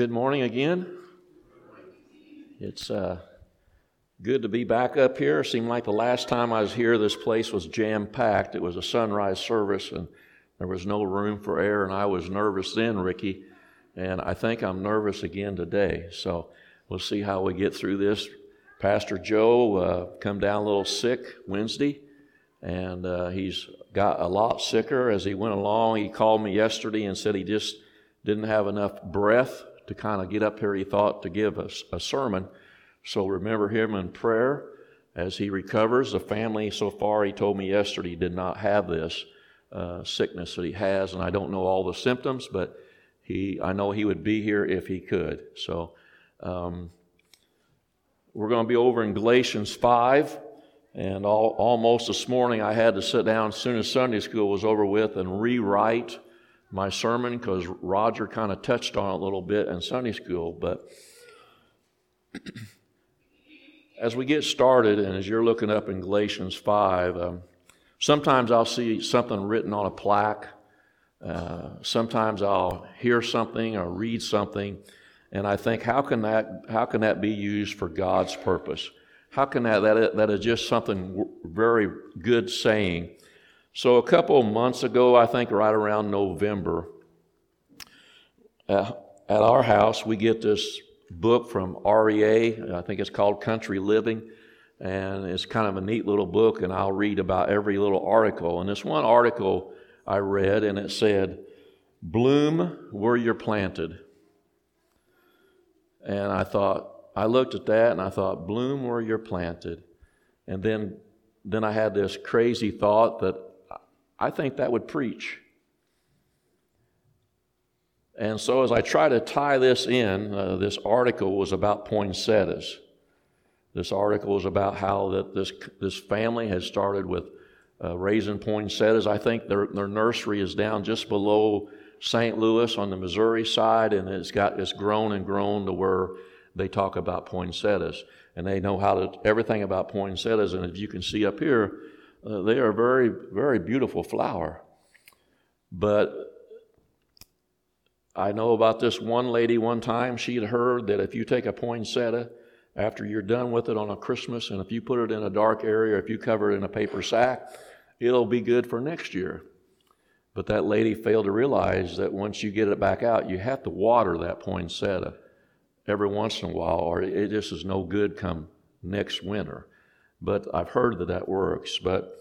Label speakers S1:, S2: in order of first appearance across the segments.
S1: Good morning again. It's uh, good to be back up here. It seemed like the last time I was here, this place was jam packed. It was a sunrise service, and there was no room for air, and I was nervous then, Ricky, and I think I'm nervous again today. So we'll see how we get through this. Pastor Joe uh, come down a little sick Wednesday, and uh, he's got a lot sicker as he went along. He called me yesterday and said he just didn't have enough breath to kind of get up here. He thought to give us a sermon. So remember him in prayer as he recovers. The family, so far, he told me yesterday, did not have this uh, sickness that he has, and I don't know all the symptoms, but he, I know he would be here if he could. So um, we're going to be over in Galatians 5. And all, almost this morning, I had to sit down as soon as Sunday school was over with and rewrite my sermon because Roger kind of touched on it a little bit in Sunday school. But as we get started, and as you're looking up in Galatians 5, um, sometimes I'll see something written on a plaque. Uh, sometimes I'll hear something or read something, and I think, how can that, how can that be used for God's purpose? How can that, that, that is just something very good saying. So, a couple months ago, I think right around November, uh, at our house, we get this book from REA. I think it's called Country Living. And it's kind of a neat little book, and I'll read about every little article. And this one article I read, and it said, Bloom where you're planted. And I thought, I looked at that and I thought, bloom where you're planted. And then, then I had this crazy thought that I think that would preach. And so, as I try to tie this in, uh, this article was about poinsettias. This article was about how that this, this family has started with uh, raising poinsettias. I think their, their nursery is down just below St. Louis on the Missouri side, and it's got it's grown and grown to where they talk about poinsettias, and they know how to everything about poinsettias. And as you can see up here, uh, they are a very, very beautiful flower. But I know about this one lady one time. She had heard that if you take a poinsettia, after you're done with it on a Christmas, and if you put it in a dark area, if you cover it in a paper sack, it'll be good for next year. But that lady failed to realize that once you get it back out, you have to water that poinsettia every once in a while, or it just is no good come next winter but I've heard that that works. But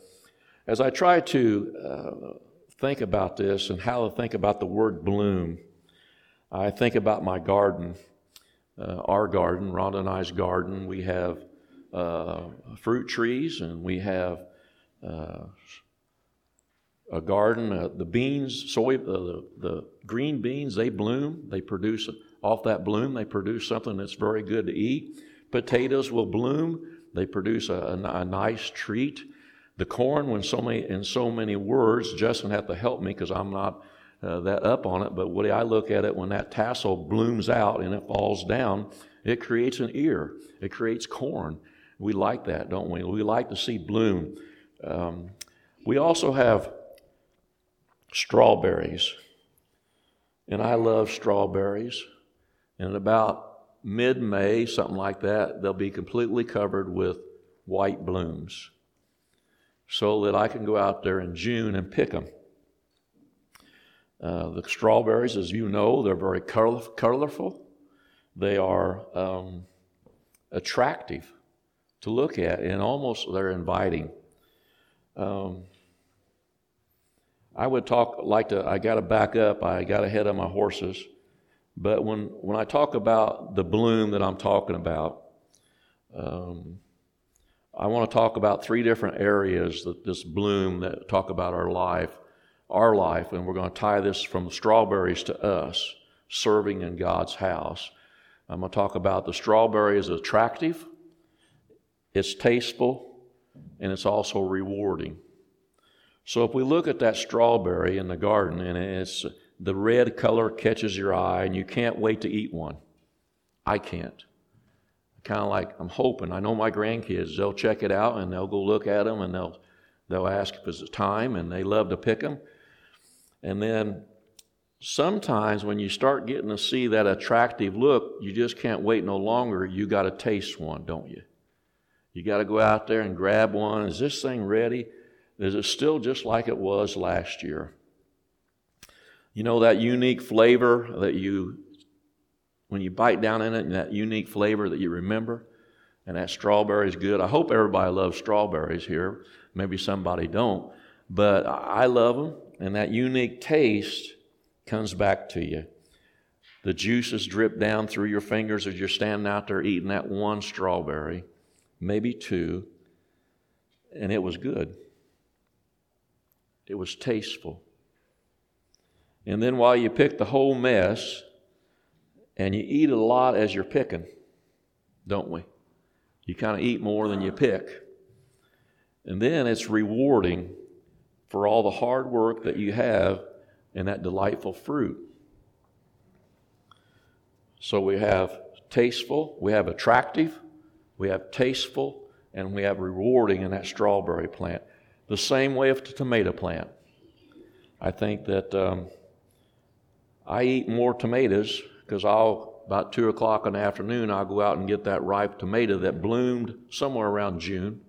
S1: as I try to uh, think about this and how to think about the word bloom, I think about my garden, uh, our garden, Rhonda and I's garden. We have uh, fruit trees and we have uh, a garden. Uh, the beans, soy, uh, the, the green beans, they bloom. They produce, off that bloom, they produce something that's very good to eat. Potatoes will bloom they produce a, a, a nice treat. The corn, when so many in so many words, Justin had to help me because I'm not uh, that up on it. But what I look at it when that tassel blooms out and it falls down, it creates an ear. It creates corn. We like that, don't we? We like to see bloom. Um, we also have strawberries, and I love strawberries. And about mid May, something like that, they'll be completely covered with white blooms so that I can go out there in June and pick them. Uh, the strawberries, as you know, they're very colorful. They are um, attractive to look at, and almost they're inviting. Um, I would talk like to. I got to back up. I got ahead of my horses. But when, when I talk about the bloom that I'm talking about, um, I want to talk about three different areas that this bloom that talk about our life, our life, and we're going to tie this from strawberries to us serving in God's house. I'm going to talk about the strawberry is attractive, it's tasteful, and it's also rewarding. So if we look at that strawberry in the garden, and it's the red color catches your eye and you can't wait to eat one. I can't. Kind of like I'm hoping. I know my grandkids, they'll check it out and they'll go look at them and they'll, they'll ask if it's time and they love to pick them. And then sometimes when you start getting to see that attractive look, you just can't wait no longer. You got to taste one, don't you? You got to go out there and grab one. Is this thing ready? Is it still just like it was last year? You know that unique flavor that you, when you bite down in it, and that unique flavor that you remember? And that strawberry is good. I hope everybody loves strawberries here. Maybe somebody don't. But I love them. And that unique taste comes back to you. The juices drip down through your fingers as you're standing out there eating that one strawberry, maybe two. And it was good. It was tasteful. And then while you pick the whole mess, and you eat a lot as you're picking, don't we? You kind of eat more than you pick. And then it's rewarding for all the hard work that you have in that delightful fruit. So we have tasteful, we have attractive, we have tasteful, and we have rewarding in that strawberry plant. The same way of the tomato plant. I think that um, I eat more tomatoes because I'll, about 2 o'clock in the afternoon, I'll go out and get that ripe tomato that bloomed somewhere around June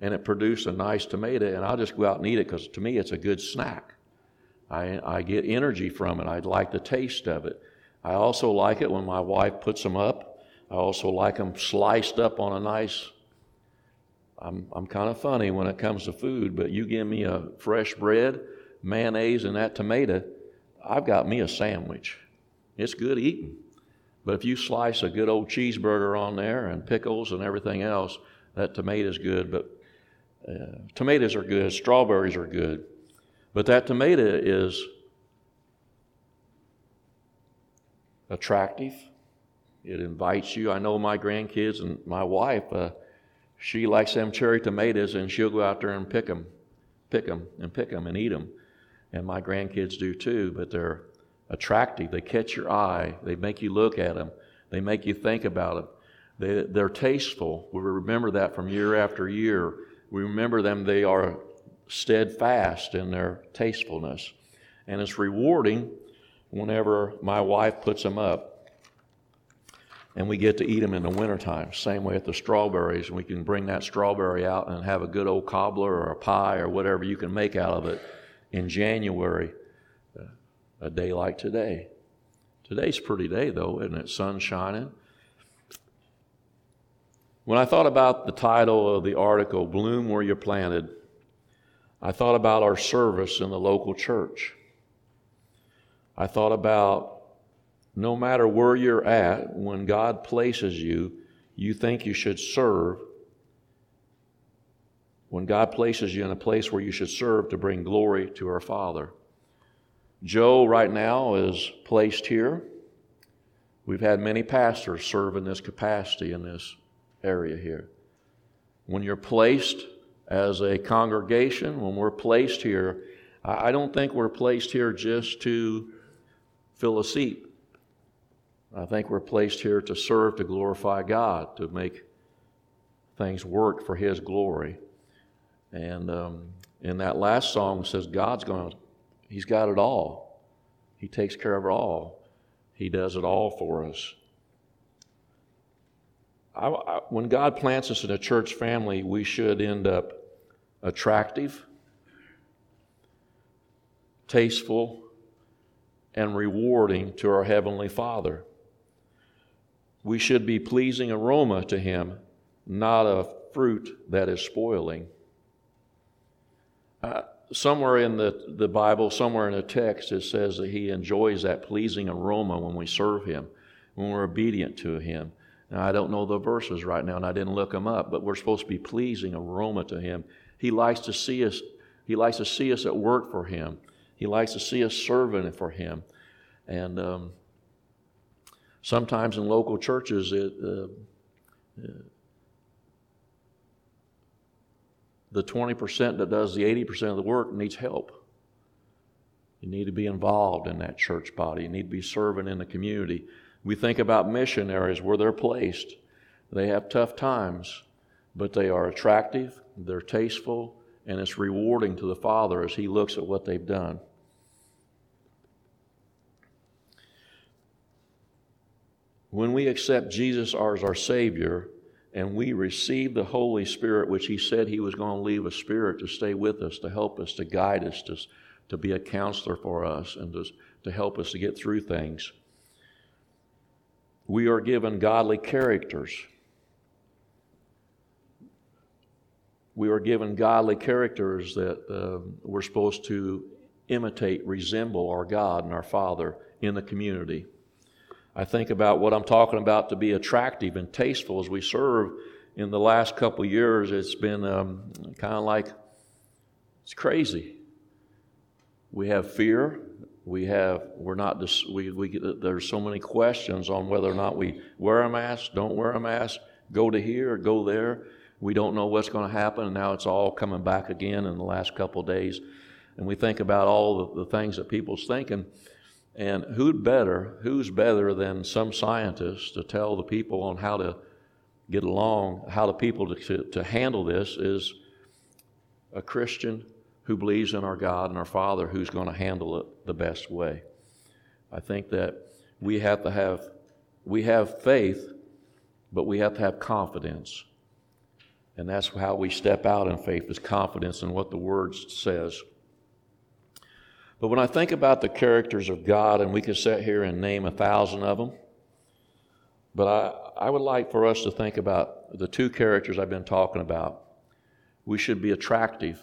S1: and it produced a nice tomato, and I'll just go out and eat it because to me it's a good snack. I, I get energy from it. I like the taste of it. I also like it when my wife puts them up. I also like them sliced up on a nice. I'm, I'm kind of funny when it comes to food, but you give me a fresh bread, mayonnaise, and that tomato, I've got me a sandwich. It's good eating. But if you slice a good old cheeseburger on there and pickles and everything else, that tomato's good. But uh, tomatoes are good, strawberries are good. But that tomato is attractive. It invites you. I know my grandkids and my wife, uh, she likes them cherry tomatoes and she'll go out there and pick them, pick them, and pick them and eat them and my grandkids do too, but they're attractive. They catch your eye, they make you look at them, they make you think about them. They, they're tasteful. We remember that from year after year. We remember them, they are steadfast in their tastefulness. And it's rewarding whenever my wife puts them up and we get to eat them in the wintertime. Same way with the strawberries. We can bring that strawberry out and have a good old cobbler or a pie or whatever you can make out of it in January, uh, a day like today. Today's pretty day, though, isn't it? Sun shining. When I thought about the title of the article, Bloom Where You're Planted, I thought about our service in the local church. I thought about no matter where you're at, when God places you, you think you should serve when God places you in a place where you should serve to bring glory to our Father. Joe, right now, is placed here. We've had many pastors serve in this capacity in this area here. When you're placed as a congregation, when we're placed here, I don't think we're placed here just to fill a seat. I think we're placed here to serve, to glorify God, to make things work for His glory. And um, in that last song says God's going He's got it all. He takes care of it all. He does it all for us. I, I, when God plants us in a church family, we should end up attractive, tasteful, and rewarding to our Heavenly Father. We should be pleasing aroma to Him, not a fruit that is spoiling. Somewhere in the, the Bible, somewhere in the text, it says that he enjoys that pleasing aroma when we serve him, when we're obedient to him. Now, I don't know the verses right now, and I didn't look them up, but we're supposed to be pleasing aroma to him. He likes to see us. He likes to see us at work for him. He likes to see us serving for him. And um, sometimes in local churches, it, uh, the 20% that does the 80% of the work needs help. You need to be involved in that church body. You need to be serving in the community. We think about missionaries where they're placed. They have tough times, but they are attractive, they're tasteful, and it's rewarding to the Father as He looks at what they've done. When we accept Jesus as our Savior, and we receive the Holy Spirit, which He said He was going to leave a Spirit to stay with us, to help us, to guide us, to, to be a counselor for us, and to, to help us to get through things, we are given godly characters. We are given godly characters that uh, we're supposed to imitate, resemble our God and our Father in the community. I think about what I'm talking about to be attractive and tasteful as we serve in the last couple years. It's been um, kind of like it's crazy. We have fear. We have we're not dis, we, we there's so many questions on whether or not we wear a mask, don't wear a mask, go to here, go there. We don't know what's going to happen, and now it's all coming back again in the last couple days. And we think about all the, the things that people's thinking. And who better, who's better than some scientists to tell the people on how to get along, how the people to, to, to handle this is a Christian who believes in our God and our Father who's going to handle it the best way. I think that we have to have we have faith, but we have to have confidence. And that's how we step out in faith is confidence in what the word says. But when I think about the characters of God, and we could sit here and name a thousand of them, but I, I would like for us to think about the two characters I've been talking about. We should be attractive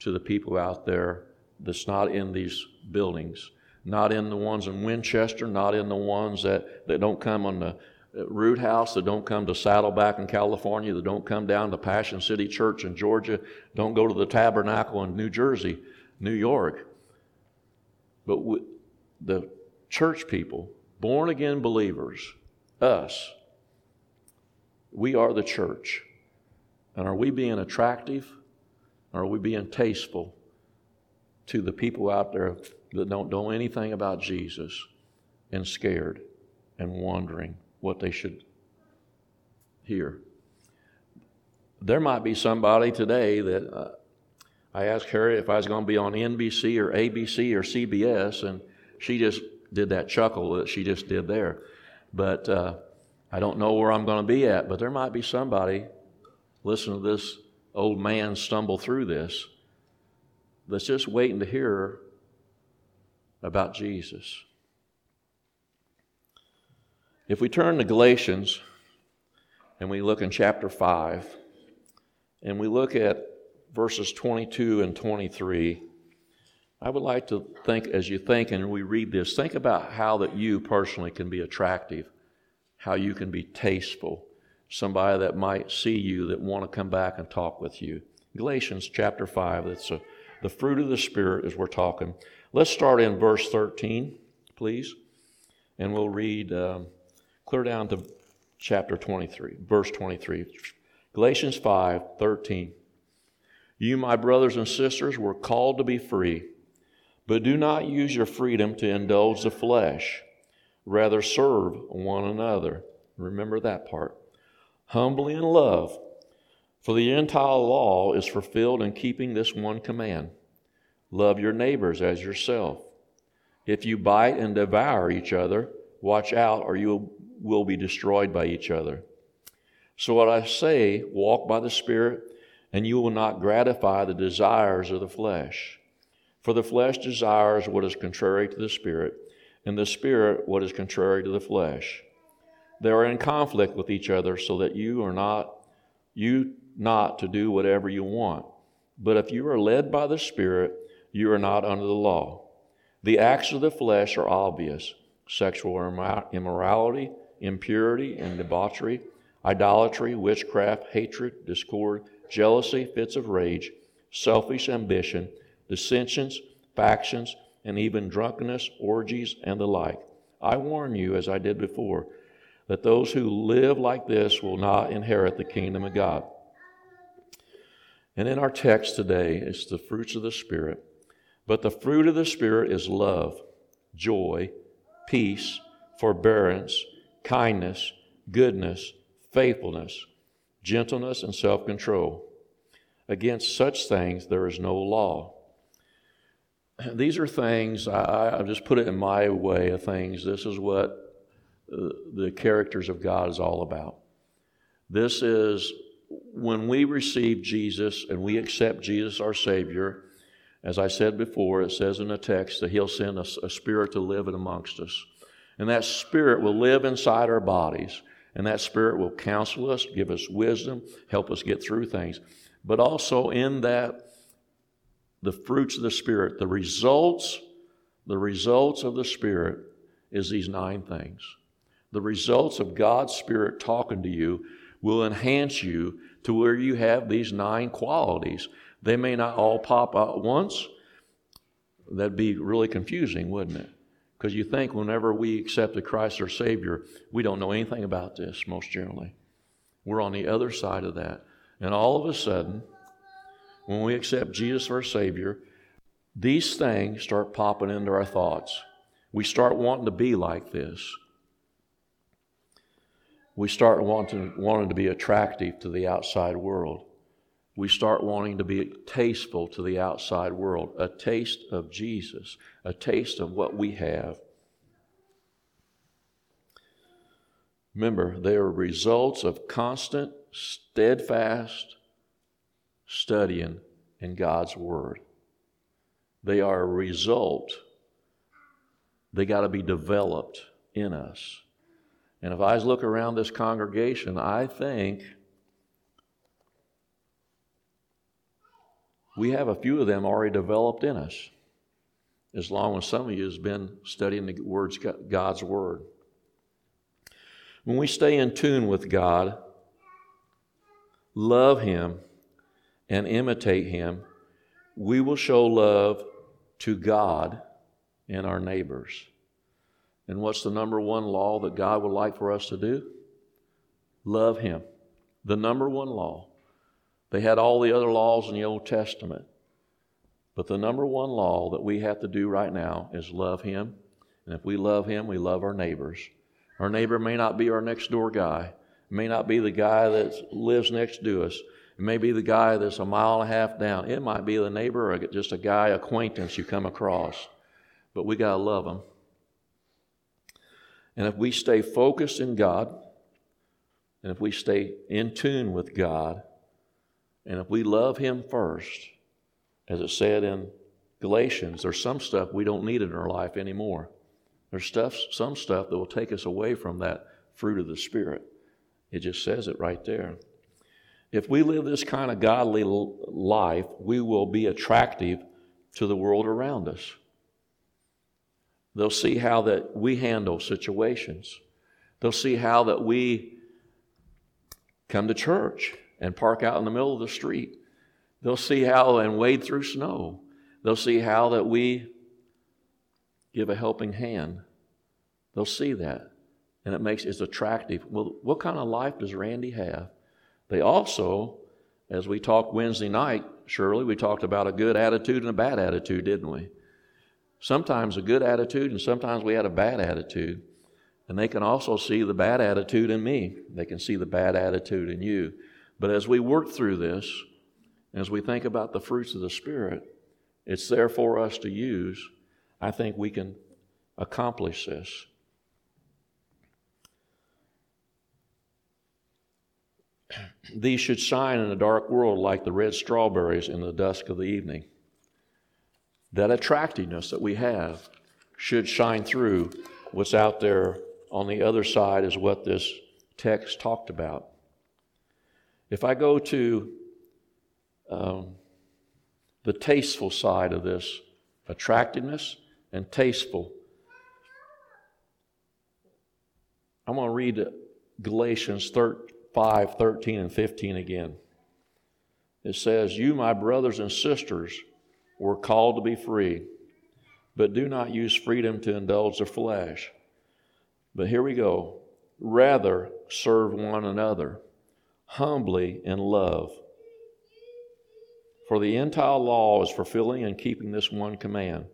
S1: to the people out there that's not in these buildings, not in the ones in Winchester, not in the ones that, that don't come on the uh, Root House, that don't come to Saddleback in California, that don't come down to Passion City Church in Georgia, don't go to the Tabernacle in New Jersey, New York. But the church people, born again believers, us, we are the church. And are we being attractive? Are we being tasteful to the people out there that don't know anything about Jesus and scared and wondering what they should hear? There might be somebody today that uh, I asked her if I was going to be on NBC or ABC or CBS, and she just did that chuckle that she just did there. But uh, I don't know where I'm going to be at, but there might be somebody listen to this old man stumble through this that's just waiting to hear about Jesus. If we turn to Galatians and we look in chapter 5 and we look at verses 22 and 23, I would like to think, as you think and we read this, think about how that you personally can be attractive, how you can be tasteful, somebody that might see you that want to come back and talk with you. Galatians chapter 5, that's a, the fruit of the Spirit as we're talking. Let's start in verse 13, please, and we'll read um, clear down to chapter 23, verse 23. Galatians 5, 13. You, my brothers and sisters, were called to be free, but do not use your freedom to indulge the flesh. Rather, serve one another. Remember that part. Humbly in love, for the entire law is fulfilled in keeping this one command love your neighbors as yourself. If you bite and devour each other, watch out, or you will be destroyed by each other. So, what I say, walk by the Spirit and you will not gratify the desires of the flesh. For the flesh desires what is contrary to the Spirit, and the Spirit what is contrary to the flesh. They are in conflict with each other, so that you are not you not to do whatever you want. But if you are led by the Spirit, you are not under the law. The acts of the flesh are obvious sexual immorality, impurity and debauchery, idolatry, witchcraft, hatred, discord jealousy, fits of rage, selfish ambition, dissensions, factions, and even drunkenness, orgies, and the like. I warn you, as I did before, that those who live like this will not inherit the kingdom of God. And in our text today, it's the fruits of the Spirit. But the fruit of the Spirit is love, joy, peace, forbearance, kindness, goodness, faithfulness gentleness, and self control. Against such things there is no law. These are things, I, I just put it in my way of things. This is what uh, the characters of God is all about. This is when we receive Jesus and we accept Jesus our Savior. As I said before, it says in the text that He'll send us a spirit to live in amongst us. And that spirit will live inside our bodies. And that spirit will counsel us, give us wisdom, help us get through things. But also in that, the fruits of the Spirit, the results, the results of the Spirit is these nine things. The results of God's Spirit talking to you will enhance you to where you have these nine qualities. They may not all pop out once. That'd be really confusing, wouldn't it? Because you think whenever we accepted Christ our Savior, we don't know anything about this, most generally. We're on the other side of that. And all of a sudden, when we accept Jesus as our Savior, these things start popping into our thoughts. We start wanting to be like this. We start wanting, wanting to be attractive to the outside world. We start wanting to be tasteful to the outside world, a taste of Jesus, a taste of what we have. Remember, they are results of constant, steadfast studying in God's Word. They are a result. They got to be developed in us. And if I look around this congregation, I think we have a few of them already developed in us, as long as some of you has been studying the words God's word. When we stay in tune with God, love Him, and imitate Him, we will show love to God and our neighbors. And what's the number one law that God would like for us to do? Love Him. The number one law. They had all the other laws in the Old Testament. But the number one law that we have to do right now is love Him. And if we love Him, we love our neighbors. Our neighbor may not be our next door guy, it may not be the guy that lives next to us. It may be the guy that's a mile and a half down. It might be the neighbor or just a guy acquaintance you come across. But we got to love them. And if we stay focused in God, and if we stay in tune with God, and if we love Him first, as it said in Galatians, there's some stuff we don't need in our life anymore. There's stuff, some stuff that will take us away from that fruit of the Spirit. It just says it right there. If we live this kind of godly life, we will be attractive to the world around us. They'll see how that we handle situations. They'll see how that we come to church and park out in the middle of the street. They'll see how and wade through snow. They'll see how that we give a helping hand. They'll see that. And it makes it attractive. Well, what kind of life does Randy have? They also, as we talked Wednesday night, Shirley, we talked about a good attitude and a bad attitude, didn't we? Sometimes a good attitude, and sometimes we had a bad attitude. And they can also see the bad attitude in me. They can see the bad attitude in you. But as we work through this, as we think about the fruits of the Spirit, it's there for us to use. I think we can accomplish this. These should shine in a dark world like the red strawberries in the dusk of the evening. That attractiveness that we have should shine through what's out there on the other side, is what this text talked about. If I go to um, the tasteful side of this, attractiveness and tasteful, I'm going to read Galatians 5 13 and 15 again. It says, You, my brothers and sisters, were called to be free, but do not use freedom to indulge the flesh. But here we go. Rather, serve one another humbly in love. For the entire law is fulfilling and keeping this one command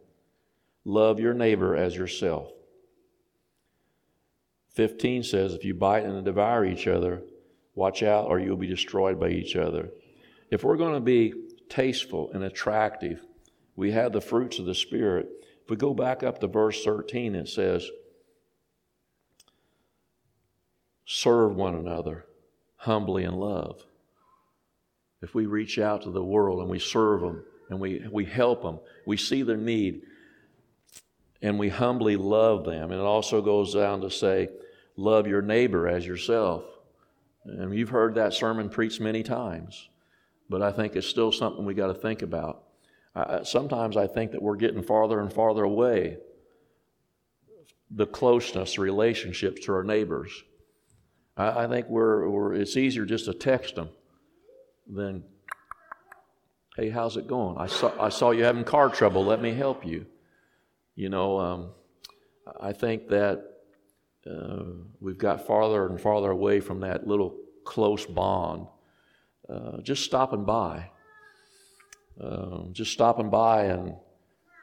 S1: love your neighbor as yourself. 15 says, If you bite and devour each other, watch out or you'll be destroyed by each other. If we're going to be tasteful and attractive, we have the fruits of the Spirit. If we go back up to verse 13, it says, serve one another humbly in love. If we reach out to the world and we serve them and we, we help them, we see their need, and we humbly love them. And it also goes down to say, love your neighbor as yourself. And you've heard that sermon preached many times, but I think it's still something we got to think about. I, sometimes I think that we're getting farther and farther away the closeness, relationships to our neighbors. I, I think we're, we're, it's easier just to text them than, hey, how's it going? I saw, I saw you having car trouble. Let me help you. You know, um, I think that uh, we've got farther and farther away from that little close bond. Uh, just stopping by, uh, just stopping by and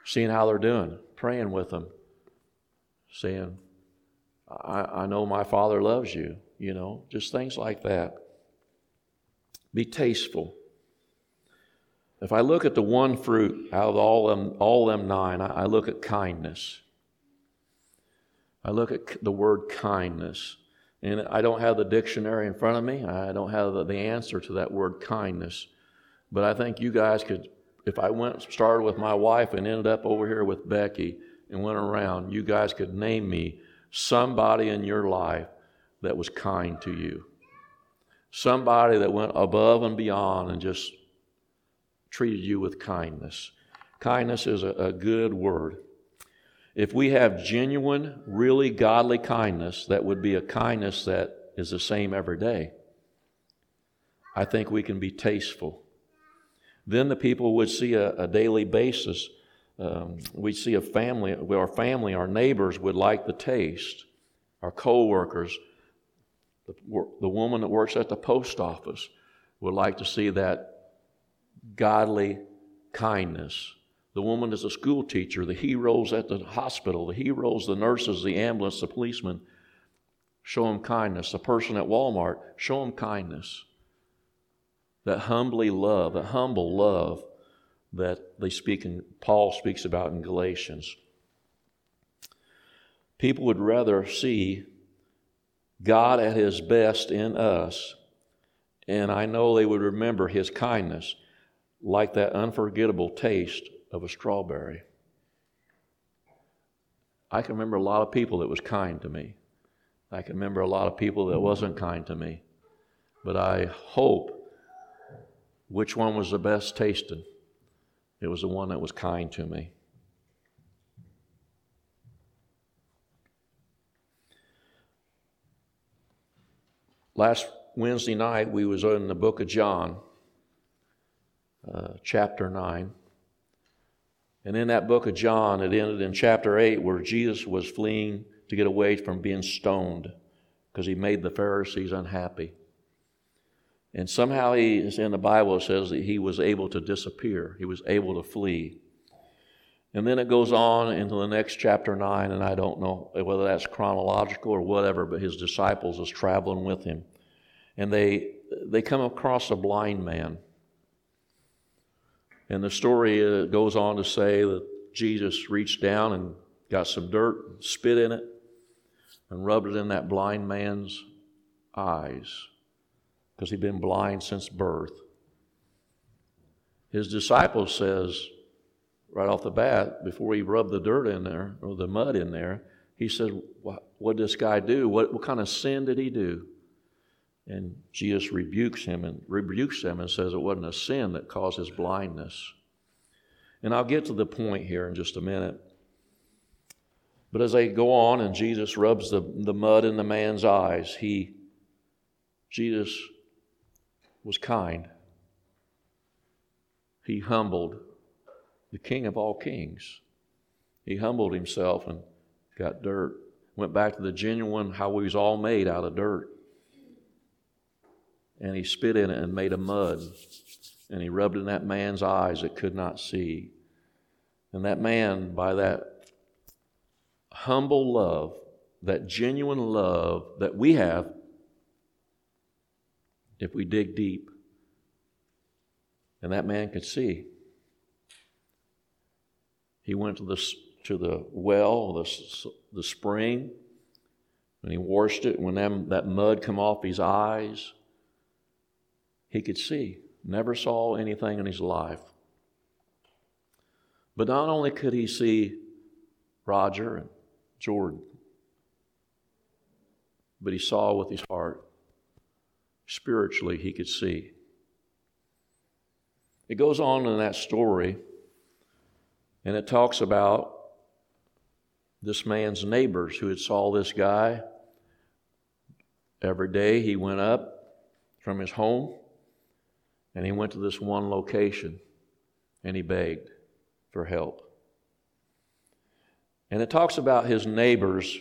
S1: seeing how they're doing, praying with them, saying, I, I know my Father loves you, you know, just things like that. Be tasteful. If I look at the one fruit out of all them, all them nine, I, I look at kindness. I look at the word kindness. And I don't have the dictionary in front of me. I don't have the, the answer to that word kindness. But I think you guys could, if I went started with my wife and ended up over here with Becky and went around, you guys could name me somebody in your life that was kind to you. Somebody that went above and beyond and just treated you with kindness. Kindness is a, a good word. If we have genuine, really godly kindness, that would be a kindness that is the same every day. I think we can be tasteful. Then the people would see a, a daily basis. Um, we see a family, our family, our neighbors would like the taste. Our co-workers, the, the woman that works at the post office would like to see that godly kindness the woman is a school teacher, the heroes at the hospital, the heroes, the nurses, the ambulance, the policeman. Show them kindness. The person at Walmart, show them kindness. That humbly love, that humble love that they speak in, Paul speaks about in Galatians. People would rather see God at his best in us, and I know they would remember his kindness like that unforgettable taste of a strawberry. I can remember a lot of people that was kind to me. I can remember a lot of people that wasn't kind to me. But I hope which one was the best tasting. It was the one that was kind to me. Last Wednesday night we was in the book of John, uh, chapter 9. And in that book of John, it ended in chapter 8 where Jesus was fleeing to get away from being stoned because he made the Pharisees unhappy. And somehow he in the Bible, says that he was able to disappear, he was able to flee. And then it goes on into the next chapter 9, and I don't know whether that's chronological or whatever, but his disciples is traveling with him. And they, they come across a blind man. And the story uh, goes on to say that Jesus reached down and got some dirt, spit in it, and rubbed it in that blind man's eyes because he'd been blind since birth. His disciple says, right off the bat, before he rubbed the dirt in there or the mud in there, he said, What, what did this guy do? What, what kind of sin did he do? And Jesus rebukes him and rebukes him and says it wasn't a sin that caused his blindness. And I'll get to the point here in just a minute. But as they go on and Jesus rubs the, the mud in the man's eyes, he Jesus was kind. He humbled the King of all kings. He humbled himself and got dirt. Went back to the genuine, how we was all made out of dirt and he spit in it and made a mud. And he rubbed in that man's eyes that could not see. And that man, by that humble love, that genuine love that we have, if we dig deep, and that man could see. He went to the, to the well, the, the spring, and he washed it, when them, that mud come off his eyes, he could see. Never saw anything in his life. But not only could he see Roger and Jordan, but he saw with his heart. Spiritually, he could see. It goes on in that story, and it talks about this man's neighbors who had saw this guy every day. He went up from his home, and he went to this one location, and he begged for help. And it talks about his neighbors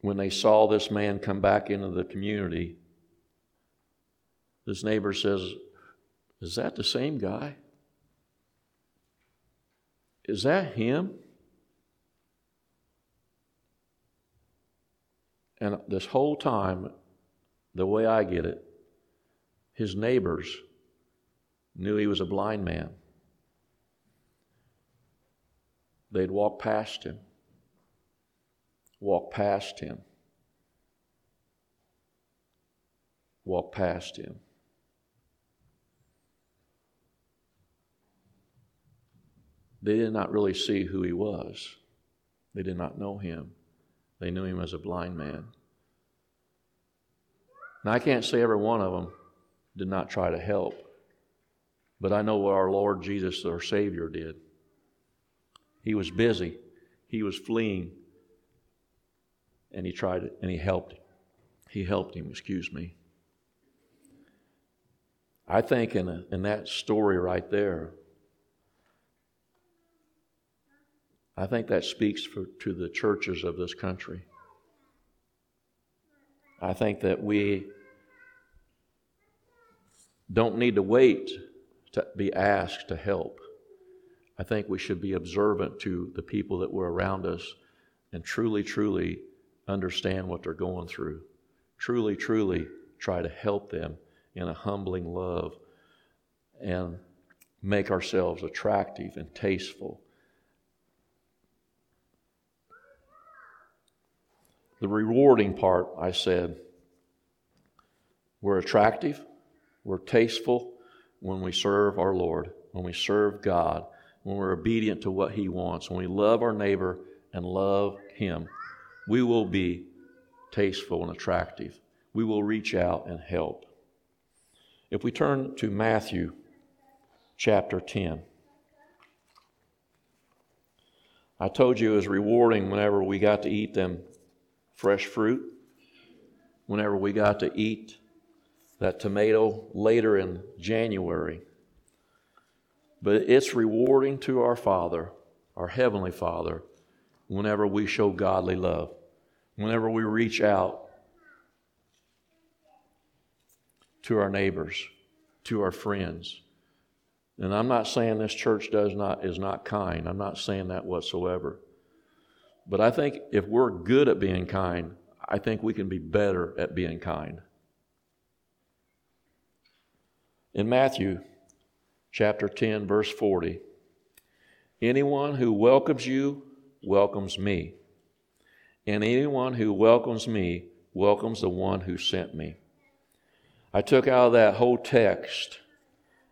S1: when they saw this man come back into the community. This neighbor says, Is that the same guy? Is that him? And this whole time, the way I get it, his neighbors knew he was a blind man. They'd walk past him, walk past him, walk past him. They did not really see who he was. They did not know him. They knew him as a blind man. Now, I can't say every one of them did not try to help, but I know what our Lord Jesus, our Savior, did. He was busy, he was fleeing, and he tried it, and he helped. He helped him, excuse me. I think in, a, in that story right there, I think that speaks for, to the churches of this country. I think that we don't need to wait to be asked to help. I think we should be observant to the people that were around us and truly, truly understand what they're going through. Truly, truly try to help them in a humbling love and make ourselves attractive and tasteful The rewarding part, I said, we're attractive, we're tasteful when we serve our Lord, when we serve God, when we're obedient to what He wants, when we love our neighbor and love Him, we will be tasteful and attractive. We will reach out and help. If we turn to Matthew chapter 10, I told you it was rewarding whenever we got to eat them fresh fruit. Whenever we got to eat that tomato later in January. But it's rewarding to our Father, our Heavenly Father, whenever we show godly love, whenever we reach out to our neighbors, to our friends. And I'm not saying this church does not is not kind. I'm not saying that whatsoever. But I think if we're good at being kind, I think we can be better at being kind. In Matthew chapter 10, verse 40, anyone who welcomes you welcomes me, and anyone who welcomes me welcomes the one who sent me. I took out of that whole text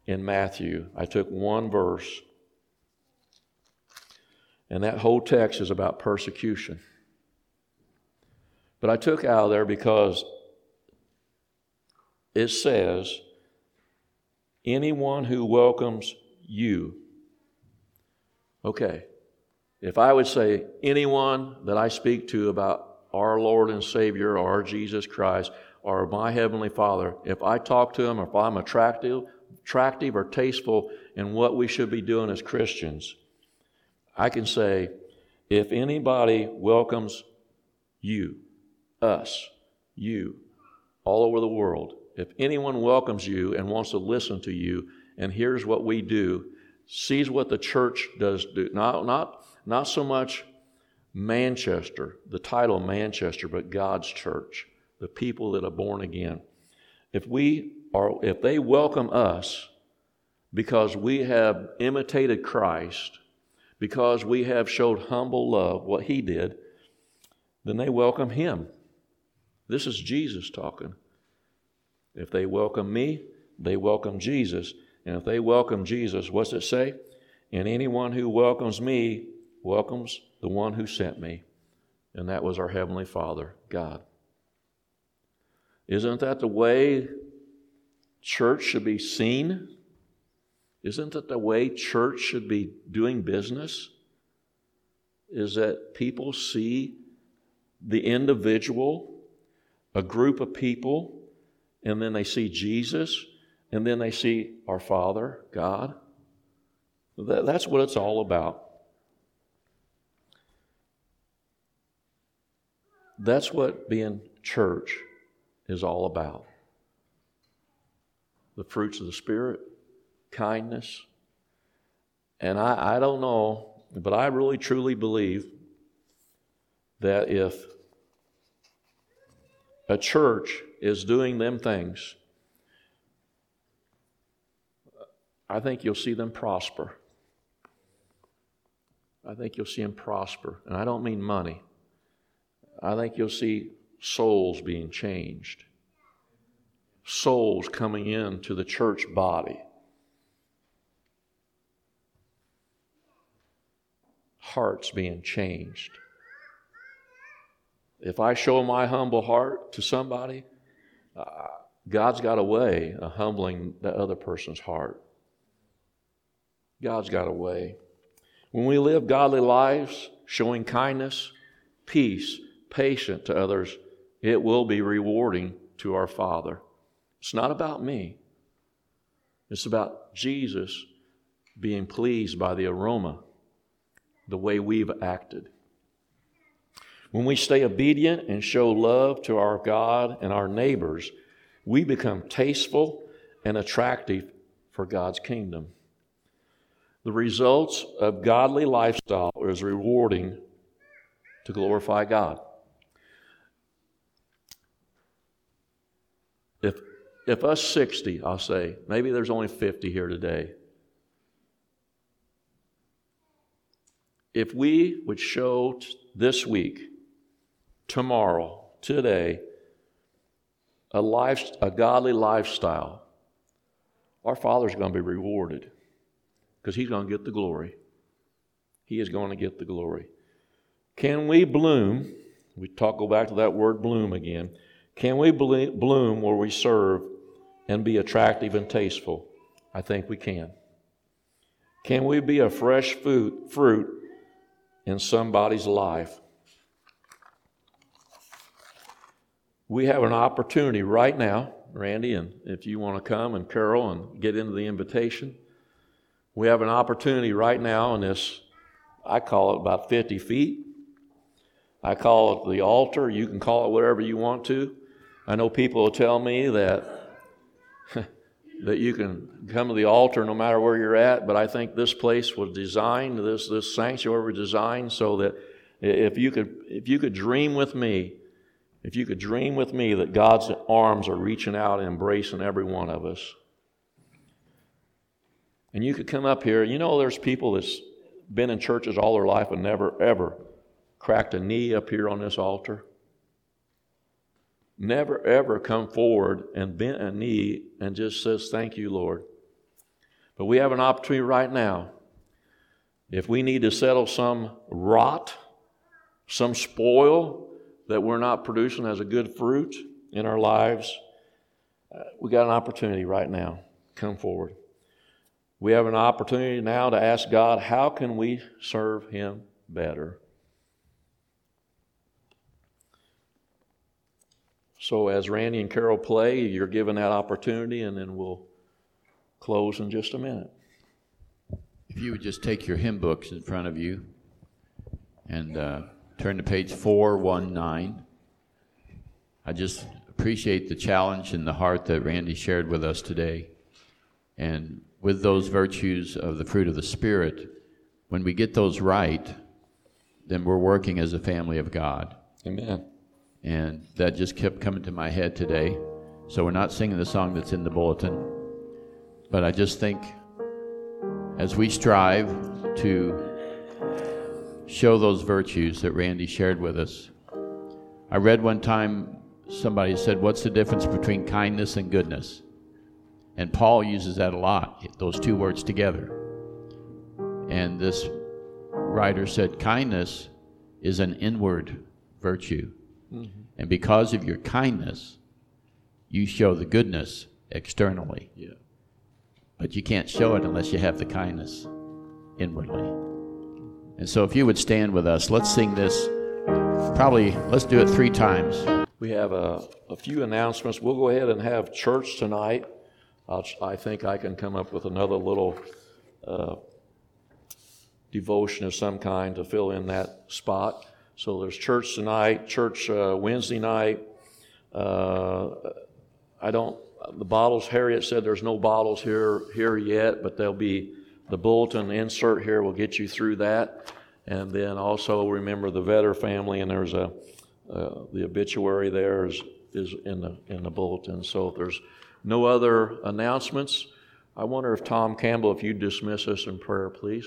S1: in Matthew, I took one verse and that whole text is about persecution. But I took out of there because it says, anyone who welcomes you. Okay, if I would say anyone that I speak to about our Lord and Savior or our Jesus Christ or my Heavenly Father, if I talk to them, if I'm attractive, attractive or tasteful in what we should be doing as Christians, I can say, if anybody welcomes you, us, you, all over the world, if anyone welcomes you and wants to listen to you and hears what we do, sees what the church does do, not, not, not so much Manchester, the title Manchester, but God's church, the people that are born again. If we are, if they welcome us because we have imitated Christ, because we have showed humble love, what he did, then they welcome him. This is Jesus talking. If they welcome me, they welcome Jesus. And if they welcome Jesus, what's it say? And anyone who welcomes me welcomes the one who sent me. And that was our Heavenly Father, God. Isn't that the way church should be seen? Isn't that the way church should be doing business? Is that people see the individual, a group of people, and then they see Jesus, and then they see our Father, God. That's what it's all about. That's what being church is all about. The fruits of the Spirit, kindness. And I, I don't know, but I really truly believe that if a church is doing them things, I think you'll see them prosper. I think you'll see them prosper. And I don't mean money. I think you'll see souls being changed, souls coming into the church body. Hearts being changed. If I show my humble heart to somebody, uh, God's got a way of humbling that other person's heart. God's got a way. When we live godly lives, showing kindness, peace, patient to others, it will be rewarding to our Father. It's not about me, it's about Jesus being pleased by the aroma, the way we've acted. When we stay obedient and show love to our God and our neighbors, we become tasteful and attractive for God's kingdom. The results of godly lifestyle is rewarding to glorify God. If, if us 60, I'll say, maybe there's only 50 here today. If we would show this week, tomorrow, today, a, life, a godly lifestyle, our Father's going to be rewarded because He's going to get the glory. He is going to get the glory. Can we bloom? We talk, go back to that word bloom again. Can we bloom where we serve and be attractive and tasteful? I think we can. Can we be a fresh food, fruit in somebody's life? We have an opportunity right now, Randy, and if you want to come and Carol and get into the invitation, we have an opportunity right now in this, I call it about 50 feet. I call it the altar. You can call it whatever you want to. I know people will tell me that that you can come to the altar no matter where you're at, but I think this place was designed, this this sanctuary was designed so that if you could if you could dream with me, if you could dream with me that God's arms are reaching out and embracing every one of us. And you could come up here, you know there's people that's been in churches all their life and never ever cracked a knee up here on this altar never ever come forward and bent a knee and just says, Thank you, Lord. But we have an opportunity right now. If we need to settle some rot, some spoil that we're not producing as a good fruit in our lives, uh, we got an opportunity right now. Come forward. We have an opportunity now to ask God, how can we serve Him better? So, as Randy and Carol play, you're given that opportunity, and then we'll close in just a minute.
S2: If you would just take your hymn books in front of you and uh, turn to page 419. I just appreciate the challenge and the heart that Randy shared with us today. And with those virtues of the fruit of the Spirit, when we get those right, then we're working as a family of God.
S1: Amen.
S2: And that just kept coming to my head today. So we're not singing the song that's in the bulletin. But I just think as we strive to show those virtues that Randy shared with us, I read one time somebody said, What's the difference between kindness and goodness? And Paul uses that a lot, those two words together. And this writer said, Kindness is an inward virtue. And because of your kindness, you show the goodness externally.
S1: Yeah.
S2: But you can't show it unless you have the kindness inwardly. And so, if you would stand with us, let's sing this. Probably, let's do it three times.
S1: We have a, a few announcements. We'll go ahead and have church tonight. I'll, I think I can come up with another little uh, devotion of some kind to fill in that spot. So there's church tonight, church uh, Wednesday night. Uh, I don't, the bottles, Harriet said there's no bottles here, here yet, but there'll be, the bulletin insert here will get you through that. And then also remember the Vetter family, and there's a, uh, the obituary there is, is in the, in the bulletin. So if there's no other announcements, I wonder if Tom Campbell, if you'd dismiss us in prayer, please.